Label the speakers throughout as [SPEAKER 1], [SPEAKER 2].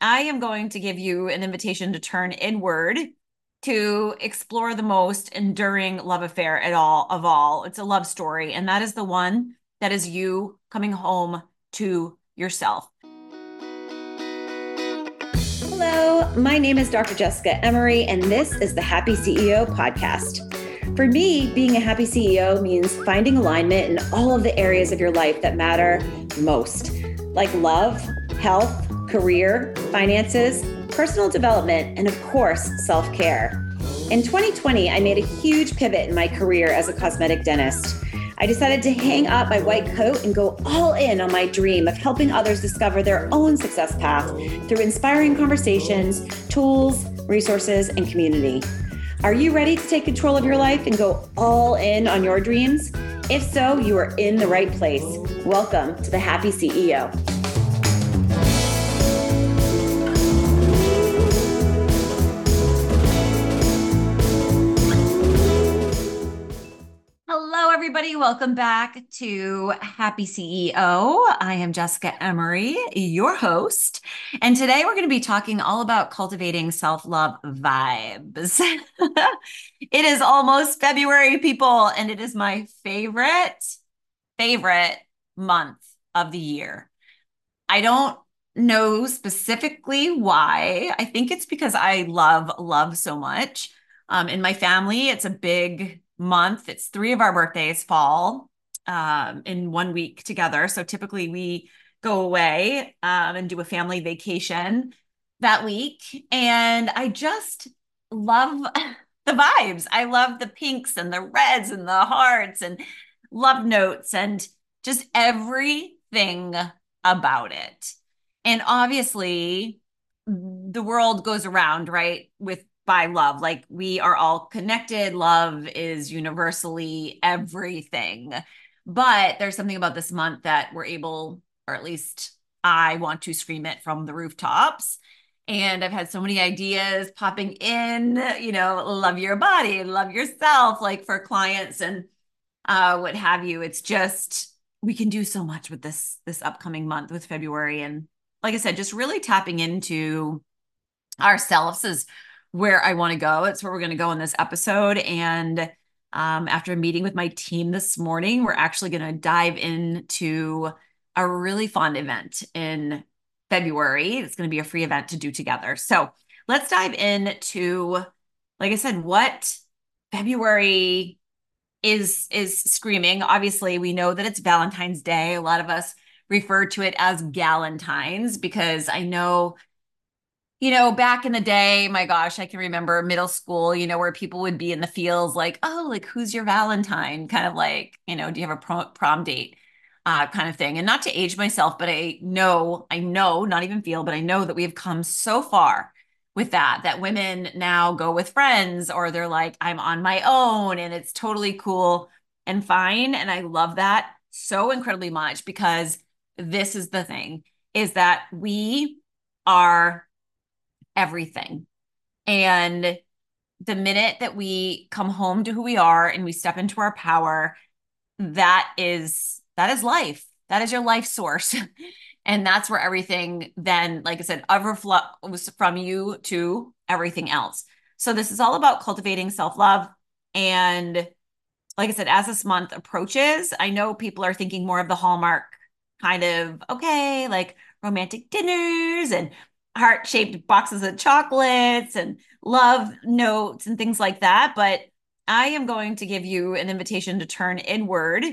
[SPEAKER 1] I am going to give you an invitation to turn inward to explore the most enduring love affair at all of all. It's a love story, and that is the one that is you coming home to yourself.
[SPEAKER 2] Hello, my name is Dr. Jessica Emery, and this is the Happy CEO podcast. For me, being a happy CEO means finding alignment in all of the areas of your life that matter most, like love, health, career, finances, personal development, and of course, self care. In 2020, I made a huge pivot in my career as a cosmetic dentist. I decided to hang up my white coat and go all in on my dream of helping others discover their own success path through inspiring conversations, tools, resources, and community. Are you ready to take control of your life and go all in on your dreams? If so, you are in the right place. Welcome to the Happy CEO.
[SPEAKER 1] Everybody. Welcome back to Happy CEO. I am Jessica Emery, your host. And today we're going to be talking all about cultivating self love vibes. it is almost February, people, and it is my favorite, favorite month of the year. I don't know specifically why. I think it's because I love love so much. Um, in my family, it's a big month. It's three of our birthdays fall um, in one week together. So typically we go away um, and do a family vacation that week. And I just love the vibes. I love the pinks and the reds and the hearts and love notes and just everything about it. And obviously, the world goes around, right? With by love. Like we are all connected. Love is universally everything. But there's something about this month that we're able, or at least I want to scream it from the rooftops. And I've had so many ideas popping in, you know, love your body, love yourself, like for clients and uh, what have you. It's just we can do so much with this this upcoming month with February. And like I said, just really tapping into ourselves as where I want to go. It's where we're going to go in this episode. And um, after a meeting with my team this morning, we're actually going to dive into a really fun event in February. It's going to be a free event to do together. So let's dive into, like I said, what February is is screaming. Obviously, we know that it's Valentine's Day. A lot of us refer to it as Galentine's because I know you know, back in the day, my gosh, I can remember middle school, you know, where people would be in the fields like, oh, like, who's your Valentine? Kind of like, you know, do you have a prom prom date? Uh, kind of thing. And not to age myself, but I know, I know, not even feel, but I know that we have come so far with that, that women now go with friends or they're like, I'm on my own and it's totally cool and fine. And I love that so incredibly much because this is the thing is that we are everything. And the minute that we come home to who we are and we step into our power, that is that is life. That is your life source. and that's where everything then, like I said, overflows from you to everything else. So this is all about cultivating self-love. And like I said, as this month approaches, I know people are thinking more of the hallmark kind of okay, like romantic dinners and heart shaped boxes of chocolates and love notes and things like that. But I am going to give you an invitation to turn inward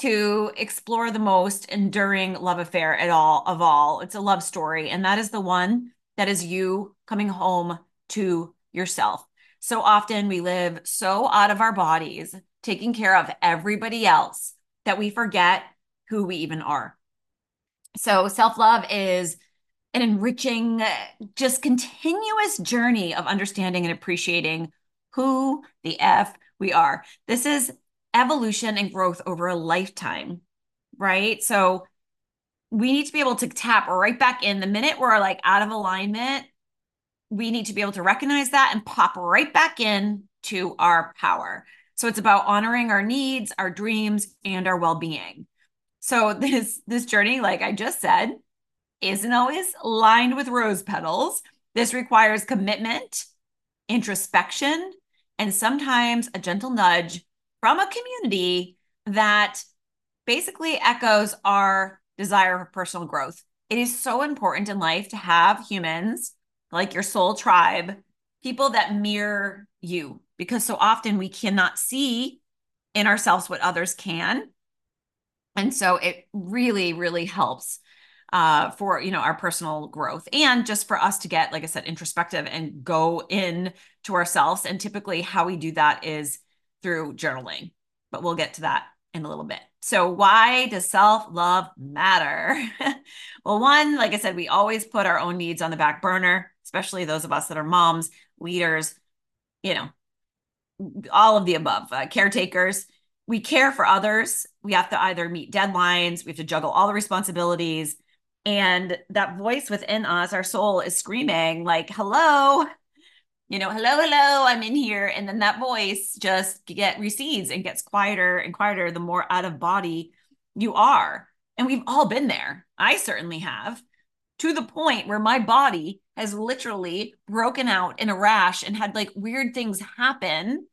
[SPEAKER 1] to explore the most enduring love affair at all of all. It's a love story, and that is the one that is you coming home to yourself. So often we live so out of our bodies, taking care of everybody else, that we forget who we even are. So self love is an enriching, just continuous journey of understanding and appreciating who the F we are. This is evolution and growth over a lifetime, right? So we need to be able to tap right back in the minute we're like out of alignment. We need to be able to recognize that and pop right back in to our power. So it's about honoring our needs, our dreams, and our well-being. So this this journey, like I just said, isn't always lined with rose petals. This requires commitment, introspection, and sometimes a gentle nudge from a community that basically echoes our desire for personal growth. It is so important in life to have humans like your soul tribe, people that mirror you, because so often we cannot see in ourselves what others can. And so it really, really helps uh, for you know our personal growth and just for us to get like i said introspective and go in to ourselves. And typically how we do that is through journaling but we'll get to that in a little bit. So why does self-love matter? Well one like i said we always put our own needs on the back burner especially those of us that are moms leaders you know all of the above uh, caretakers. We care for others. We have to either meet deadlines. We have to juggle all the responsibilities and that voice within us our soul is screaming like hello. You know hello hello i'm in here. And then that voice just get recedes and gets quieter and quieter the more out of body you are. And we've all been there. I certainly have. To the point where my body has literally broken out in a rash and had like weird things happen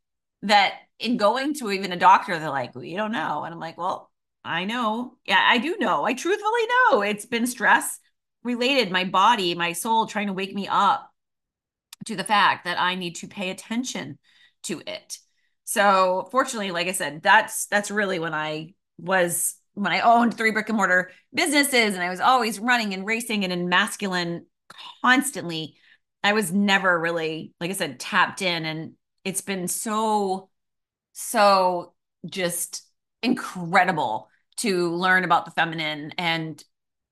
[SPEAKER 1] that in going to even a doctor they're like we don't know. And i'm like well I know. Yeah, I do know. I truthfully know it's been stress related, my body, my soul trying to wake me up to the fact that I need to pay attention to it. So, fortunately, like I said, that's that's really when I was when I owned three brick and mortar businesses and I was always running and racing and in masculine constantly. I was never really, like I said, tapped in. And it's been so, so just incredible to learn about the feminine and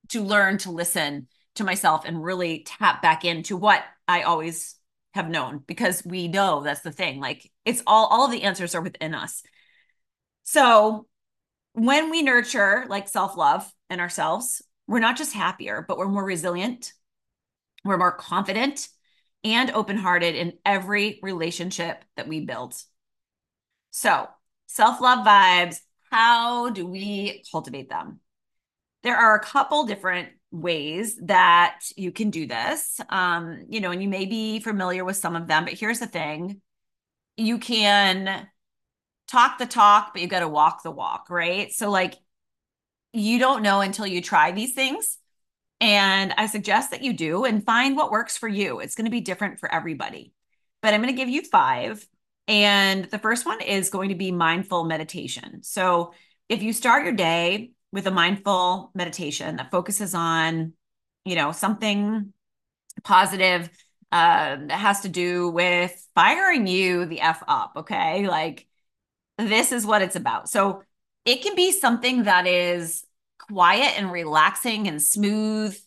[SPEAKER 1] to learn to listen to myself and really tap back into what I always have known because we know that's the thing. Like it's all all of the answers are within us. So when we nurture like self-love in ourselves we're not just happier but we're more resilient we're more confident and open-hearted in every relationship that we build. So self-love vibes how do we cultivate them? There are a couple different ways that you can do this. Um, you know, and you may be familiar with some of them, but here's the thing you can talk the talk, but you got to walk the walk, right? So, like, you don't know until you try these things. And I suggest that you do and find what works for you. It's going to be different for everybody. But I'm going to give you five and the first one is going to be mindful meditation. So if you start your day with a mindful meditation that focuses on, you know, something positive uh, that has to do with firing you the F up, okay? Like this is what it's about. So it can be something that is quiet and relaxing and smooth.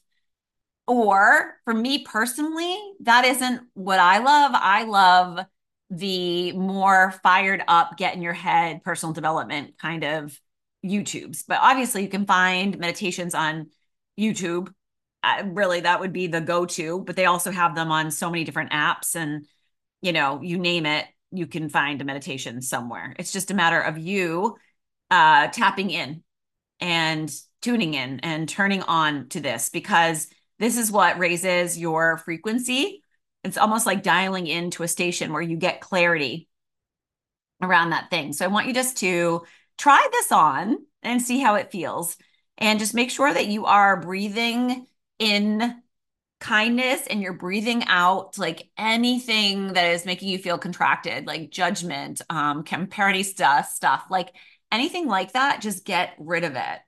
[SPEAKER 1] Or for me personally, that isn't what I love. I love the more fired up, get in your head personal development kind of YouTubes. But obviously, you can find meditations on YouTube. Uh, really, that would be the go to. But they also have them on so many different apps, and you know, you name it, you can find a meditation somewhere. It's just a matter of you uh, tapping in and tuning in and turning on to this because this is what raises your frequency it's almost like dialing into a station where you get clarity around that thing. So I want you just to try this on and see how it feels. And just make sure that you are breathing in kindness and you're breathing out like anything that is making you feel contracted, like judgment, um, comparity stuff, stuff, like anything like that, just get rid of it.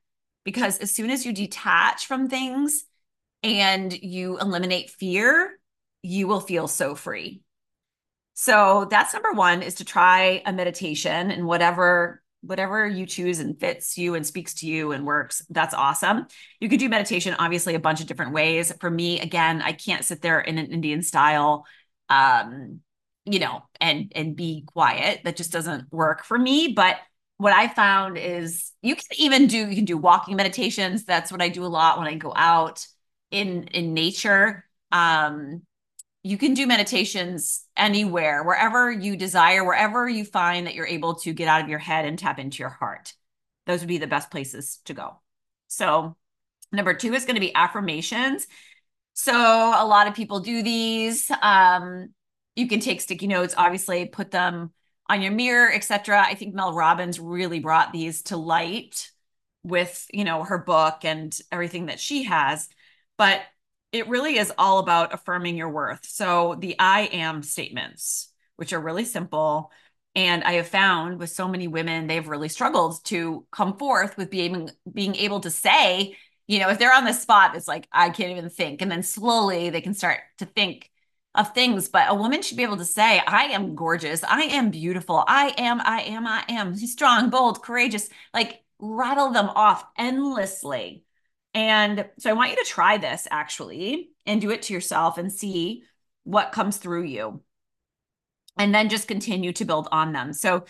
[SPEAKER 1] Because as soon as you detach from things and you eliminate fear, you will feel so free. So that's number one is to try a meditation and whatever whatever you choose and fits you and speaks to you and works that's awesome. You could do meditation obviously a bunch of different ways. For me again i can't sit there in an indian style um you know and and be quiet. That just doesn't work for me. But what i found is you can even do you can do walking meditations. That's what i do a lot when i go out in in nature. Um you can do meditations anywhere, wherever you desire, wherever you find that you're able to get out of your head and tap into your heart. Those would be the best places to go. So, Number two is going to be affirmations. So a lot of people do these. Um, you can take sticky notes, obviously, put them on your mirror, etc. I think Mel Robbins really brought these to light with, you know, her book and everything that she has. But it really is all about affirming your worth. So the I am statements, which are really simple. And I have found with so many women, they've really struggled to come forth with being being able to say you know, if they're on the spot, it's like, I can't even think. And then slowly they can start to think of things. But a woman should be able to say, I am gorgeous. I am beautiful. I am, I am, I am strong, bold, courageous. Like rattle them off endlessly. And so I want you to try this actually and do it to yourself and see what comes through you. And then just continue to build on them. So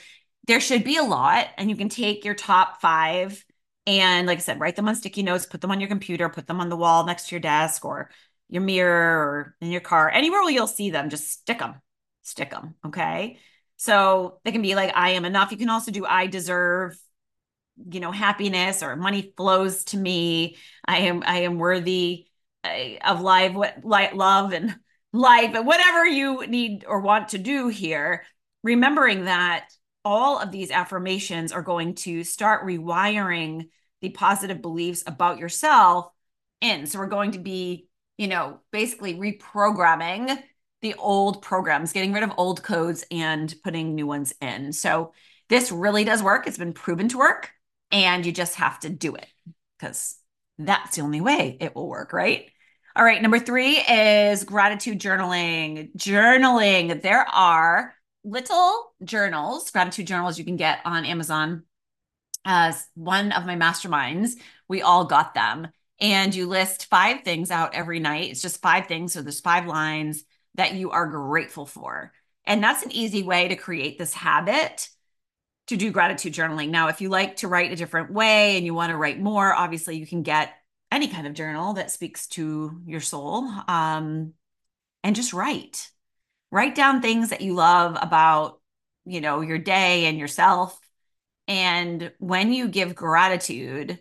[SPEAKER 1] there should be a lot, and you can take your top five and like I said, write them on sticky notes, put them on your computer, put them on the wall next to your desk or your mirror or in your car, anywhere where you'll see them, just stick them, stick them. Okay. So they can be like, I am enough. You can also do, I deserve, you know, happiness or money flows to me. I am, I am worthy uh, of life, what light, love and life and whatever you need or want to do here. Remembering that all of these affirmations are going to start rewiring the positive beliefs about yourself in. So we're going to be, you know, basically reprogramming the old programs, getting rid of old codes and putting new ones in. So this really does work. It's been proven to work, and you just have to do it because that's the only way it will work, right? All right, number three is gratitude journaling. Journaling. There are little journals, gratitude journals you can get on Amazon as one of my masterminds. We all got them. And you list five things out every night. It's just five things. So there's five lines that you are grateful for. And that's an easy way to create this habit to do gratitude journaling. Now, if you like to write a different way and you want to write more, obviously you can get any kind of journal that speaks to your soul um, and just write. Write down things that you love about you know your day and yourself. And when you give gratitude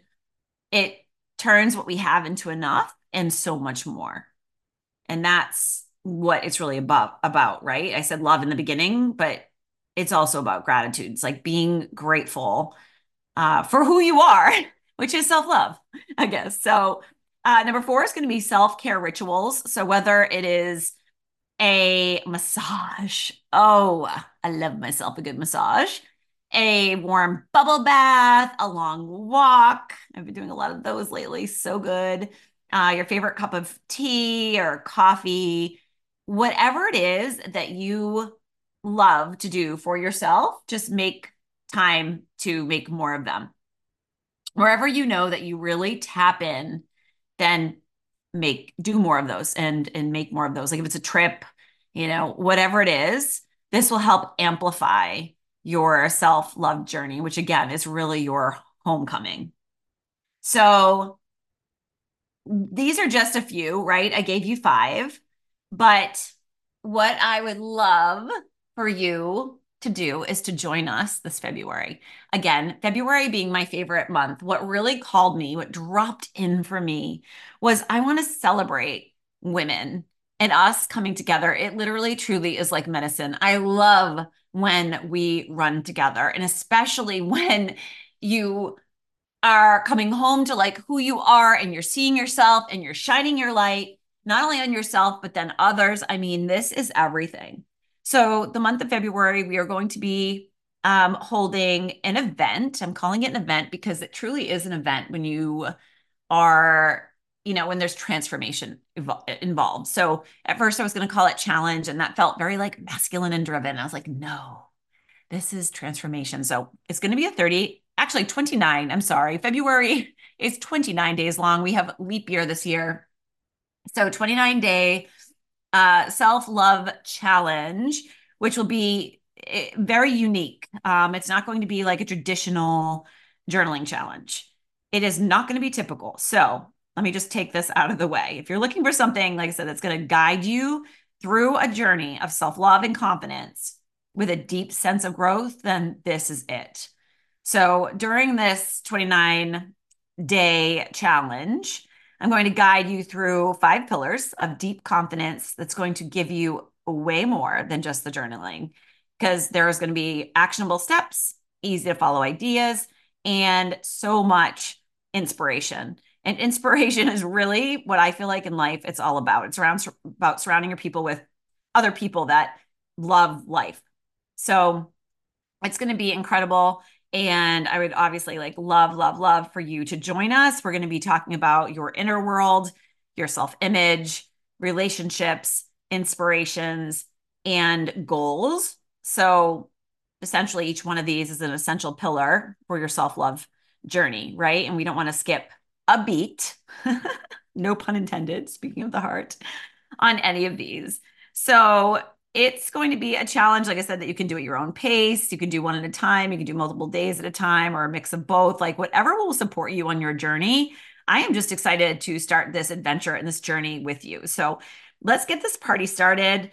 [SPEAKER 1] it turns what we have into enough and so much more. And that's what it's really about about right? I said love in the beginning but it's also about gratitude it's like being grateful uh, for who you are which is self-love i guess so uh, number four is going to be self-care rituals so whether it is a massage. Oh, I love myself a good massage. A warm bubble bath, a long walk. I've been doing a lot of those lately. So good. Uh, your favorite cup of tea or coffee, whatever it is that you love to do for yourself, just make time to make more of them. Wherever you know that you really tap in, then make do more of those and and make more of those. Like if it's a trip you know whatever it is this will help amplify your self-love journey which again is really your homecoming. So these are just a few right? I gave you five but what i would love for you to do is to join us this February. Again, February being my favorite month, what really called me, what dropped in for me was I want to celebrate women and us coming together. It literally truly is like medicine. I love when we run together and especially when you are coming home to like who you are and you're seeing yourself and you're shining your light not only on yourself but then others. I mean, this is everything. So, the month of February, we are going to be um, holding an event. I'm calling it an event because it truly is an event when you are, you know, when there's transformation involved. So, at first, I was going to call it challenge, and that felt very like masculine and driven. I was like, no, this is transformation. So, it's going to be a 30, actually 29. I'm sorry. February is 29 days long. We have leap year this year. So, 29 day uh, self love challenge, which will be eh, very unique. Um, it's not going to be like a traditional journaling challenge. It is not going to be typical. So let me just take this out of the way. If you're looking for something, like I said, that's going to guide you through a journey of self love and confidence with a deep sense of growth, then this is it. So during this 29 day challenge, I'm going to guide you through five pillars of deep confidence that's going to give you way more than just the journaling because there's going to be actionable steps, easy to follow ideas, and so much inspiration. And inspiration is really what I feel like in life it's all about. It's around about surrounding your people with other people that love life. So it's going to be incredible. And I would obviously like love, love, love for you to join us. We're going to be talking about your inner world, your self image, relationships, inspirations, and goals. So essentially, each one of these is an essential pillar for your self love journey, right? And we don't want to skip a beat, no pun intended, speaking of the heart, on any of these. So it's going to be a challenge, like I said, that you can do at your own pace. You can do one at a time. You can do multiple days at a time or a mix of both, like whatever will support you on your journey. I am just excited to start this adventure and this journey with you. So let's get this party started.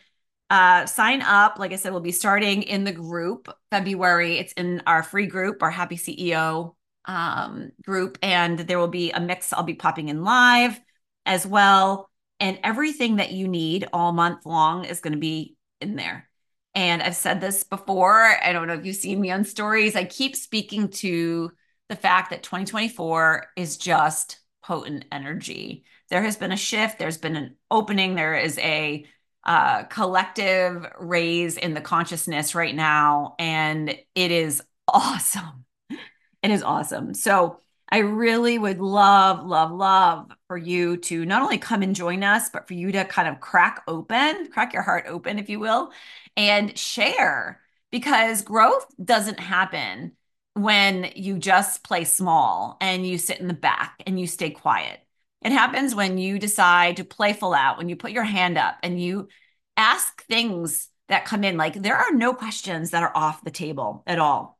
[SPEAKER 1] Uh, sign up. Like I said, we'll be starting in the group February. It's in our free group, our Happy CEO um, group, and there will be a mix. I'll be popping in live as well. And everything that you need all month long is going to be in there. And I've said this before. I don't know if you've seen me on stories. I keep speaking to the fact that 2024 is just potent energy. There has been a shift, there's been an opening, there is a uh, collective raise in the consciousness right now. And it is awesome. It is awesome. So, I really would love, love, love for you to not only come and join us, but for you to kind of crack open, crack your heart open, if you will, and share because growth doesn't happen when you just play small and you sit in the back and you stay quiet. It happens when you decide to play full out, when you put your hand up and you ask things that come in. Like there are no questions that are off the table at all.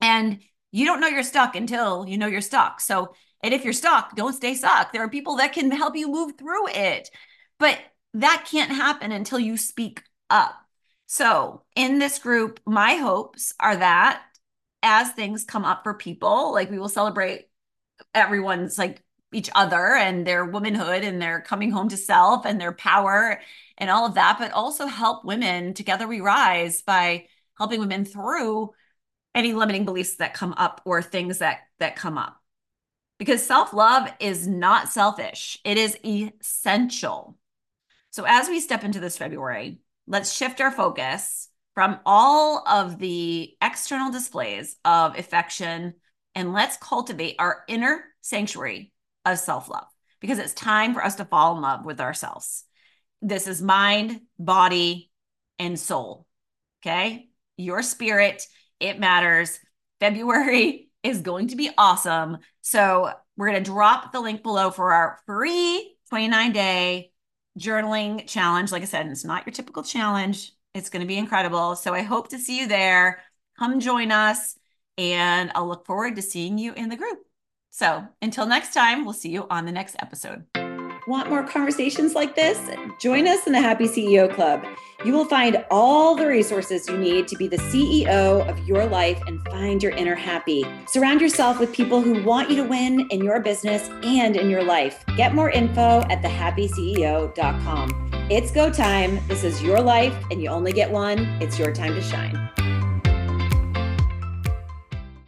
[SPEAKER 1] And you don't know you're stuck until you know you're stuck. So, and if you're stuck, don't stay stuck. There are people that can help you move through it. But that can't happen until you speak up. So, in this group, my hopes are that as things come up for people, like we will celebrate everyone's like each other and their womanhood and their coming home to self and their power and all of that, but also help women together we rise by helping women through any limiting beliefs that come up or things that that come up. Because self-love is not selfish. It is essential. So as we step into this february let's shift our focus from all of the external displays of affection and let's cultivate our inner sanctuary of self-love because it's time for us to fall in love with ourselves. This is mind body and soul okay? Your spirit it matters. February is going to be awesome. So we're going to drop the link below for our free 29 day journaling challenge. Like I said, it's not your typical challenge. It's going to be incredible. So I hope to see you there. Come join us, and I'll look forward to seeing you in the group. So until next time, we'll see you on the next episode.
[SPEAKER 2] Want more conversations like this? Join us in the Happy CEO Club. You will find all the resources you need to be the CEO of your life and find your inner happy. Surround yourself with people who want you to win in your business and in your life. Get more info at thehappyceo.com. It's go time. This is your life, and you only get one. It's your time to shine.